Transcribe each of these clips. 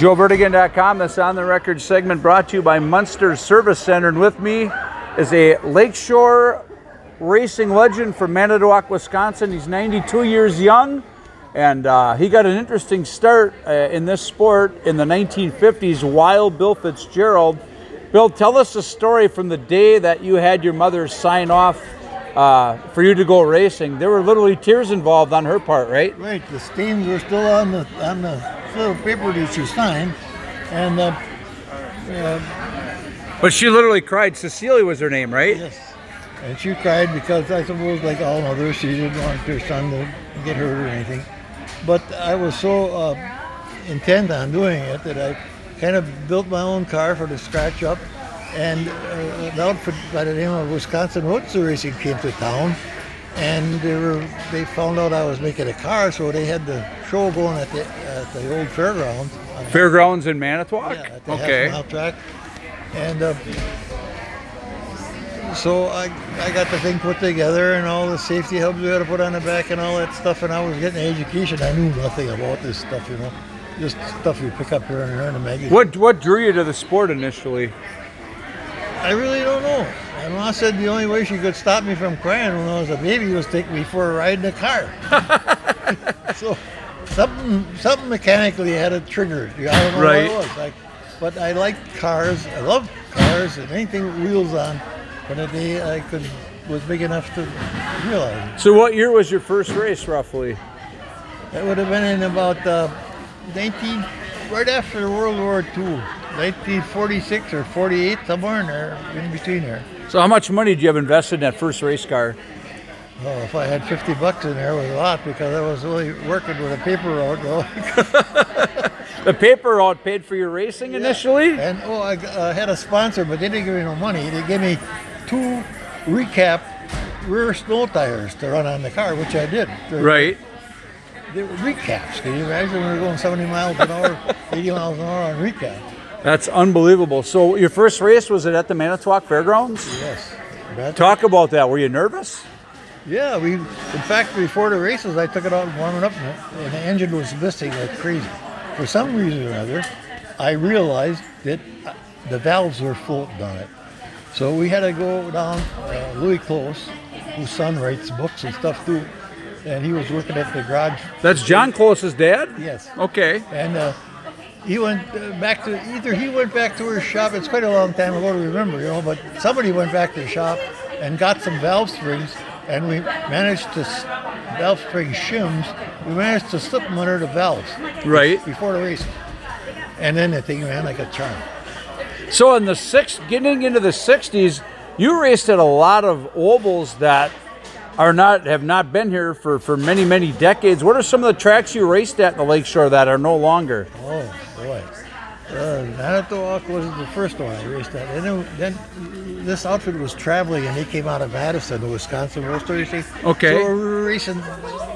JoeVerdegan.com. This on the record segment brought to you by Munster Service Center. And with me is a Lakeshore racing legend from Manitowoc, Wisconsin. He's 92 years young, and uh, he got an interesting start uh, in this sport in the 1950s. Wild Bill Fitzgerald. Bill, tell us a story from the day that you had your mother sign off uh, for you to go racing. There were literally tears involved on her part, right? Right, the steams were still on the on the little paper that she signed, and uh, uh, But she literally cried. Cecelia was her name, right? yes, and she cried because I suppose, like all mothers, she didn't want her son to get hurt or anything. But I was so uh, intent on doing it that I kind of built my own car for the scratch up, and uh, an outfit by the name of Wisconsin Roadster Racing came to town. And they were they found out I was making a car, so they had the show going at the at the old fairgrounds. Fairgrounds in Manitowoc? yeah, at the okay. half mile track. And uh, so I, I got the thing put together and all the safety hubs we had to put on the back and all that stuff. And I was getting education. I knew nothing about this stuff, you know, just stuff you pick up here and there in the magazine. What what drew you to the sport initially? I really don't know. My mom said the only way she could stop me from crying when I was a baby was take me for a ride in the car. so something something mechanically had a trigger. I don't know Right. what it was. Like, but I like cars. I love cars and anything with wheels on. But a day I could was big enough to realize it. So what year was your first race roughly? That would have been in about uh, 19, right after World War II, 1946 or 48, somewhere in there, in between there. So how much money did you have invested in that first race car? Oh, if I had 50 bucks in there, it was a lot because I was only working with a paper route. The paper route paid for your racing initially? and oh, I uh, had a sponsor, but they didn't give me no money. They gave me two recap rear snow tires to run on the car, which I did. They're- Right. They were recaps. Can you imagine we were going 70 miles an hour, 80 miles an hour on recap? That's unbelievable. So your first race was it at the Manitowoc Fairgrounds? Yes. Talk about that. Were you nervous? Yeah, we. In fact, before the races, I took it out and warm it up, and the, engine was missing like crazy. For some reason or other, I realized that uh, the valves were floating on it. So we had to go down. Uh, Louis Close, whose son writes books and stuff too, and he was working at the garage. That's John Close's dad? Yes. Okay. And uh, he went uh, back to either he went back to his shop. It's quite a long time ago to remember, you know. But somebody went back to the shop and got some valve springs, and we managed to valve spring shims. We managed to slip them under the valves Right. before the race, and then the thing ran like a charm. So in the six getting into the sixties, you raced at a lot of ovals that are not have not been here for, for many, many decades. What are some of the tracks you raced at in the lakeshore that are no longer? Oh boy. Uh, Manitowoc was the first one I raced at. And then, then this outfit was traveling, and they came out of Madison, the Wisconsin Roadster Racing. Okay. So we were racing.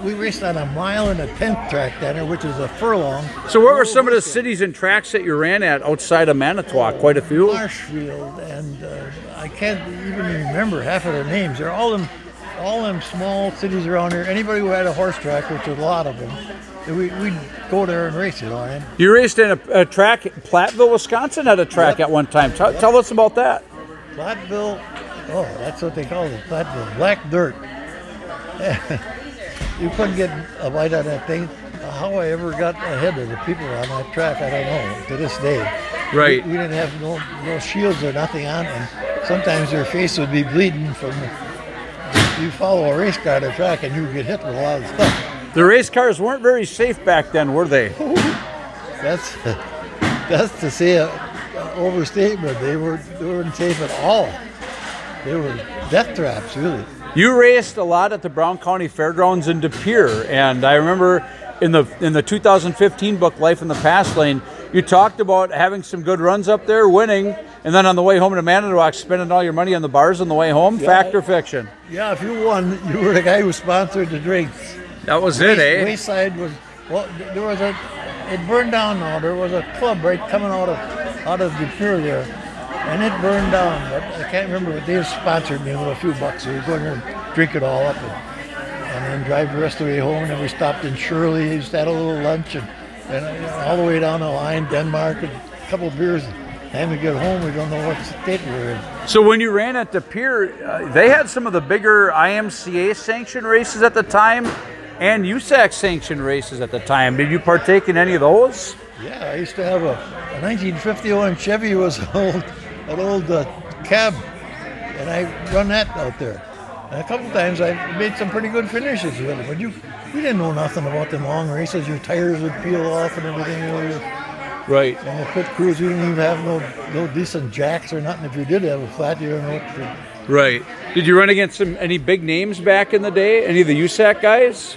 We raced on a mile and a tenth track down there, which is a furlong. So what were some of the cities and tracks that you ran at outside of Manitowoc? Quite a few. Marshfield, and uh, I can't even remember half of their names. They're all them, all them small cities around here. Anybody who had a horse track, which was a lot of them, we, we'd go there and race it on it. You raced in a, a track, Platteville, Wisconsin had a track at one time. Tell, tell us about that. Platteville, oh, that's what they call it, Platteville, black dirt. you couldn't get a bite on that thing. How I ever got ahead of the people on that track, I don't know to this day. Right. We, we didn't have no, no shields or nothing on, and sometimes your face would be bleeding from. You follow a race car on the track, and you get hit with a lot of stuff. The race cars weren't very safe back then, were they? That's that's to say a, a overstatement. They were they weren't safe at all. They were death traps, really. You raced a lot at the Brown County Fairgrounds in De Pere, and I remember in the in the 2015 book Life in the Past Lane, you talked about having some good runs up there, winning, and then on the way home to Manitowoc, spending all your money on the bars on the way home. Fact or fiction? Yeah, if you won, you were the guy who sponsored the drinks. That was it, eh? Wayside was well. There was a. It burned down now. There was a club right coming out of out of De Pere there, and it burned down. But I can't remember. But they sponsored me with a few bucks. We were going there and drink it all up, and, and then drive the rest of the way home. And then we stopped in Shirley. Just had a little lunch, and and all the way down the line, Denmark, and a couple of beers. Time we get home, we don't know what state we're in. So when you ran at De Pere, uh, they had some of the bigger IMCA sanctioned races at the time and USAC sanctioned races at the time. Did you partake in any of those? Yeah, I used to have a, a 1951 Chevy was an old, an old uh, cab, and I run that out there. And a couple times I made some pretty good finishes with it, but you, we didn't know nothing about them long races. Your tires would peel off and everything. You Right. and the pit crews, we didn't even have no, no decent jacks or nothing. If you did have a flat, you don't know what to Right. Did you run against some any big names back in the day? Any of the USAC guys?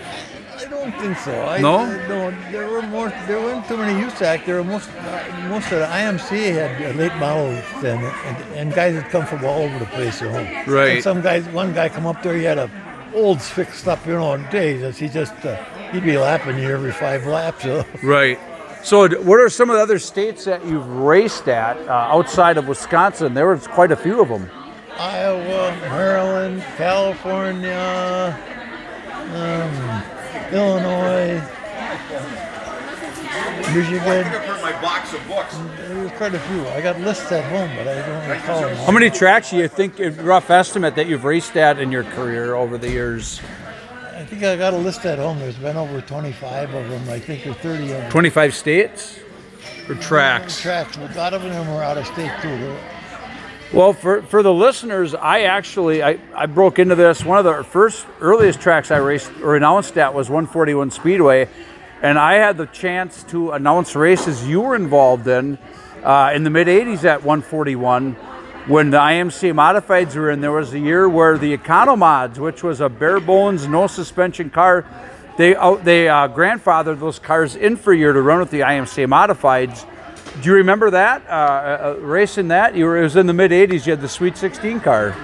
I don't think so. I, No? I- no, there were more. There weren't too many USAC. There were most. Uh, most of the IMC had late models then, and, and guys had come from all over the place. You know. Right. And some guys. One guy come up there. He had a olds fixed up. You know, and days. He just uh, he'd be lapping you every five laps. You know. Right. So, what are some of the other states that you've raced at uh, outside of Wisconsin? There was quite a few of them. Iowa, Maryland, California, um, Illinois, Michigan. for my box of books. There was quite a few. I got lists at home, but I don't recall them. How many tracks do you think, rough estimate, that you've raced at in your career over the years? I think I got a list at home. There's been over 25 of them. I think or 30 of them. 25 states or tracks? Tracks. A lot of them were out of state too. Well, for, for the listeners, I actually I, I broke into this. One of the first earliest tracks I raced or announced at was 141 Speedway, and I had the chance to announce races you were involved in uh, in the mid 80s at 141 when the IMC modifieds were in. There was a year where the Economods, which was a bare bones, no suspension car, they out they uh, grandfathered those cars in for a year to run with the IMC modifieds. Do you remember that uh, uh, racing that? You were it was in the mid '80s. You had the Sweet 16 car.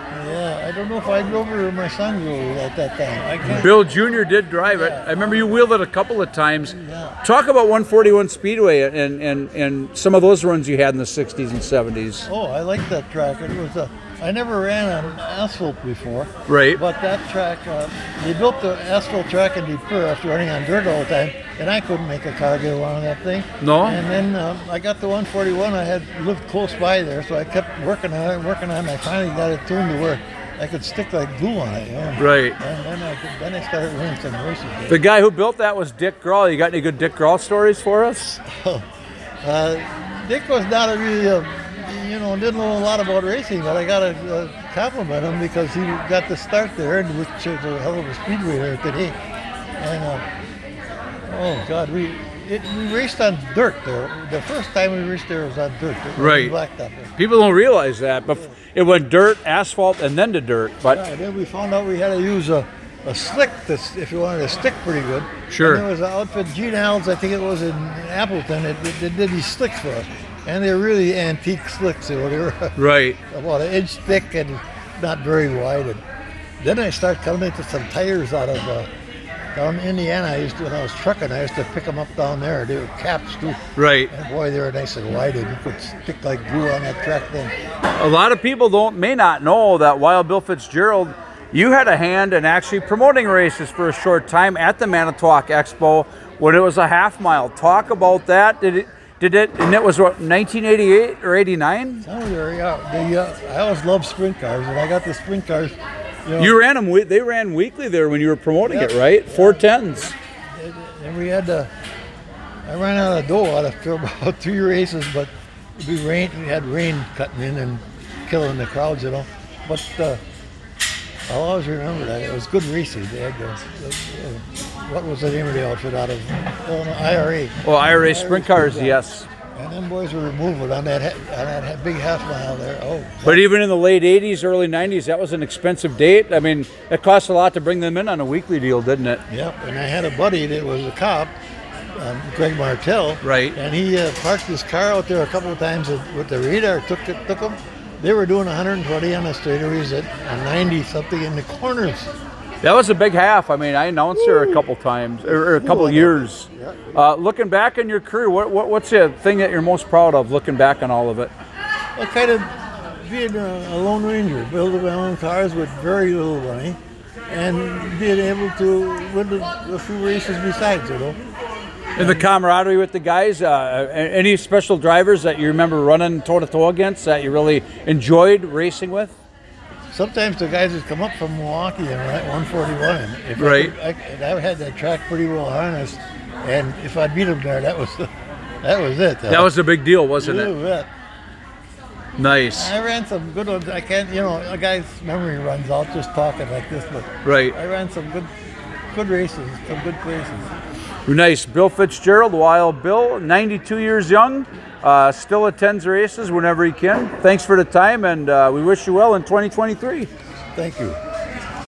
Yeah, I don't know if I drove it or my son drove it at that time. Bill Jr. did drive it. I remember you wheeled it a couple of times. Yeah. Talk about 141 Speedway and, and, and some of those runs you had in the 60s and 70s. Oh, I like that track. It was a. I never ran on asphalt before. Right. But that track, uh, they built the asphalt track in De Pere after running on dirt all the time, and I couldn't make a car get along that thing. No? And then um, I got the 141. I had lived close by there, so I kept working on it, working on it. And I finally got it tuned to where I could stick like glue on it. You know? Right. And then I, could, then I started winning some races. The guy who built that was Dick Grawl. You got any good Dick Grawl stories for us? Uh, Dick was not a really, uh, you know, didn't know a lot about racing, but I got to compliment him because he got the start there, and which is a hell of a speedway there today. And uh, oh God, we it, we raced on dirt there. The first time we raced there was on dirt. Right. Blacktop. People don't realize that, but it went dirt, asphalt, and then to dirt. But Yeah, then we found out we had to use a, a slick to, s- if you wanted to stick pretty good. Sure. And there was an outfit, Gene Allen's, I think it was in Appleton, it, it, did these slicks for us. And they're really antique slicks. They were right, about an inch thick and not very wide. And then I started coming into some tires out of uh, down in Indiana. I used to, when I was trucking, I used to pick them up down there. They were caps too. right. And boy, they were nice and wide, and you could stick like glue on that track then. A lot of people don't may not know that Wild Bill Fitzgerald, you had a hand in actually promoting races for a short time at the Manitowoc Expo when it was a half mile. Talk about that. Did it? Did it? And it was what 1988 or 89? Oh, yeah. The, uh, I always loved sprint cars, and I got the sprint cars. You know, You ran them. we- They ran weekly there when you were promoting it, Yeah. right? Four tens. and we had to. I ran out of dough after about three races, but we rain. We had rain cutting in and killing the crowds, you know. But uh, I'll always remember that it was good racing. They had the, the, uh, what was the name of the outfit out of oh, no, IRA? Well, IRA sprint cars, yes. And them boys were removing on that on that big half mile there. Oh, But even in the late 80s, early 90s, that was an expensive date. I mean, it cost a lot to bring them in on a weekly deal, didn't it? Yep, and I had a buddy that was a cop, um, Greg Martell. Right. And he uh, parked his car out there a couple of times with the radar. Took it, took him. They were doing 120 on the straightaways at 90 something in the corners. That was a big half. I mean, I announced her a couple times, or, or a couple Ooh, I know. years. Uh, looking back in your career, what, what, what's the thing that you're most proud of looking back on all of it? Well, kind of being a, lone ranger, building my own cars with very little money, and being able to win a, a few races besides, you know. And the camaraderie with the guys. Uh, any special drivers that you remember running toe to toe against that you really enjoyed racing with? Sometimes the guys would come up from Milwaukee and run at 141. And if Right. I, could, I, I had that track pretty well harnessed, and if I beat them there, that was that was it. That was a big deal, wasn't it? Nice. I ran some good ones. I can't, you know, a guy's memory runs out just talking like this, but Right. I ran some good, good races, some good places. Nice. Bill Fitzgerald, Wild Bill, 92 years young, uh, still attends races whenever he can. Thanks for the time, and uh, we wish you well in 2023. Thank you.